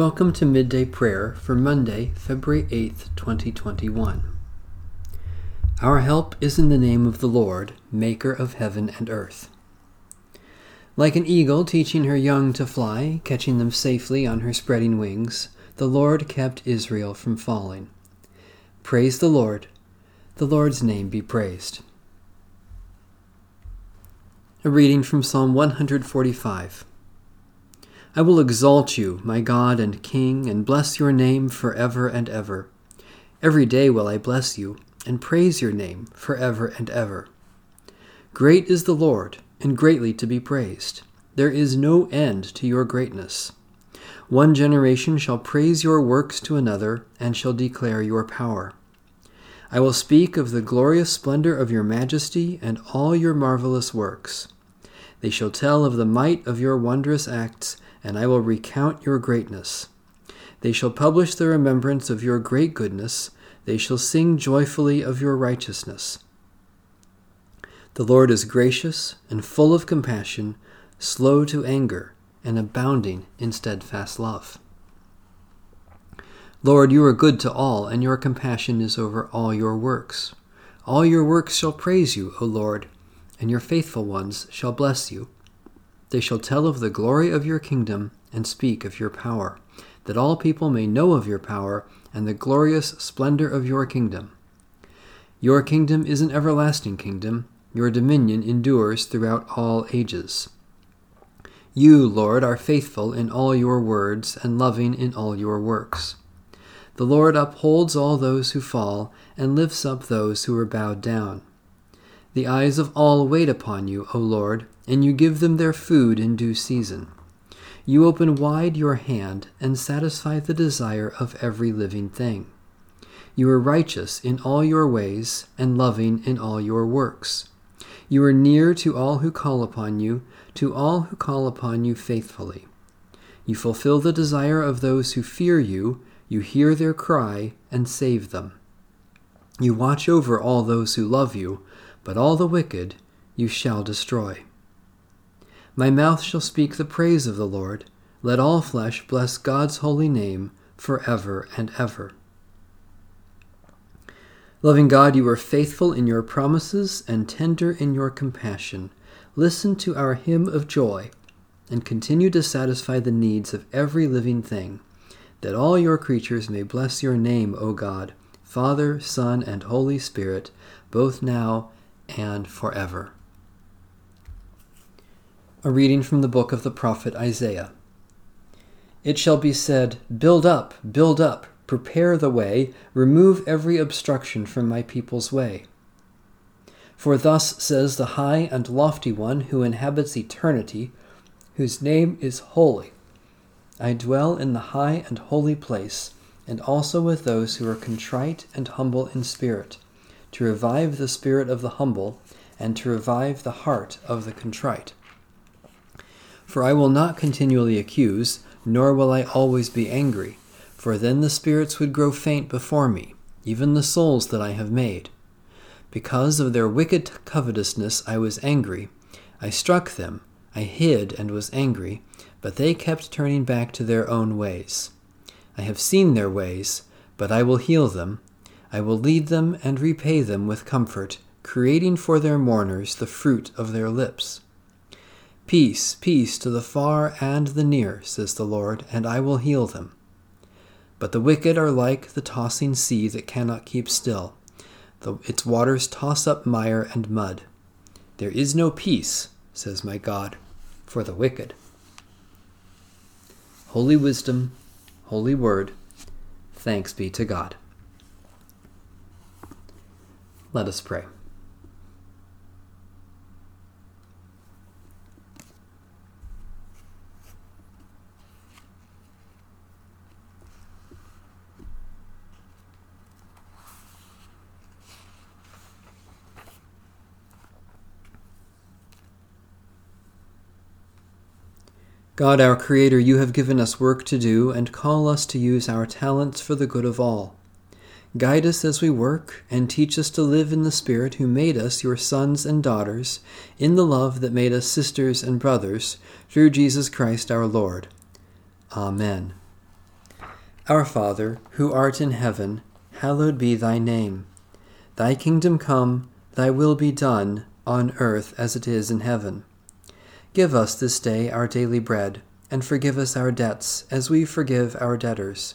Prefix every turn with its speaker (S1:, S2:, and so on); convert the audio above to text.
S1: Welcome to Midday Prayer for Monday, February 8th, 2021. Our help is in the name of the Lord, Maker of heaven and earth. Like an eagle teaching her young to fly, catching them safely on her spreading wings, the Lord kept Israel from falling. Praise the Lord. The Lord's name be praised. A reading from Psalm 145. I will exalt you, my God and King, and bless your name for ever and ever. Every day will I bless you, and praise your name for ever and ever. Great is the Lord, and greatly to be praised. There is no end to your greatness. One generation shall praise your works to another, and shall declare your power. I will speak of the glorious splendor of your majesty and all your marvelous works. They shall tell of the might of your wondrous acts and I will recount your greatness. They shall publish the remembrance of your great goodness, they shall sing joyfully of your righteousness. The Lord is gracious and full of compassion, slow to anger, and abounding in steadfast love. Lord, you are good to all, and your compassion is over all your works. All your works shall praise you, O Lord, and your faithful ones shall bless you. They shall tell of the glory of your kingdom and speak of your power, that all people may know of your power and the glorious splendor of your kingdom. Your kingdom is an everlasting kingdom, your dominion endures throughout all ages. You, Lord, are faithful in all your words and loving in all your works. The Lord upholds all those who fall and lifts up those who are bowed down. The eyes of all wait upon you, O Lord, and you give them their food in due season. You open wide your hand and satisfy the desire of every living thing. You are righteous in all your ways and loving in all your works. You are near to all who call upon you, to all who call upon you faithfully. You fulfill the desire of those who fear you, you hear their cry and save them. You watch over all those who love you but all the wicked you shall destroy. My mouth shall speak the praise of the Lord. Let all flesh bless God's holy name for ever and ever. Loving God, you are faithful in your promises and tender in your compassion. Listen to our hymn of joy and continue to satisfy the needs of every living thing, that all your creatures may bless your name, O God, Father, Son, and Holy Spirit, both now and forever. A reading from the book of the prophet Isaiah. It shall be said, Build up, build up, prepare the way, remove every obstruction from my people's way. For thus says the high and lofty one who inhabits eternity, whose name is holy. I dwell in the high and holy place, and also with those who are contrite and humble in spirit to revive the spirit of the humble, and to revive the heart of the contrite. For I will not continually accuse, nor will I always be angry, for then the spirits would grow faint before me, even the souls that I have made. Because of their wicked covetousness I was angry. I struck them, I hid and was angry, but they kept turning back to their own ways. I have seen their ways, but I will heal them, I will lead them and repay them with comfort, creating for their mourners the fruit of their lips. Peace, peace to the far and the near, says the Lord, and I will heal them. But the wicked are like the tossing sea that cannot keep still. The, its waters toss up mire and mud. There is no peace, says my God, for the wicked. Holy wisdom, holy word, thanks be to God. Let us pray. God, our Creator, you have given us work to do and call us to use our talents for the good of all. Guide us as we work, and teach us to live in the Spirit who made us your sons and daughters, in the love that made us sisters and brothers, through Jesus Christ our Lord. Amen. Our Father, who art in heaven, hallowed be thy name. Thy kingdom come, thy will be done, on earth as it is in heaven. Give us this day our daily bread, and forgive us our debts, as we forgive our debtors.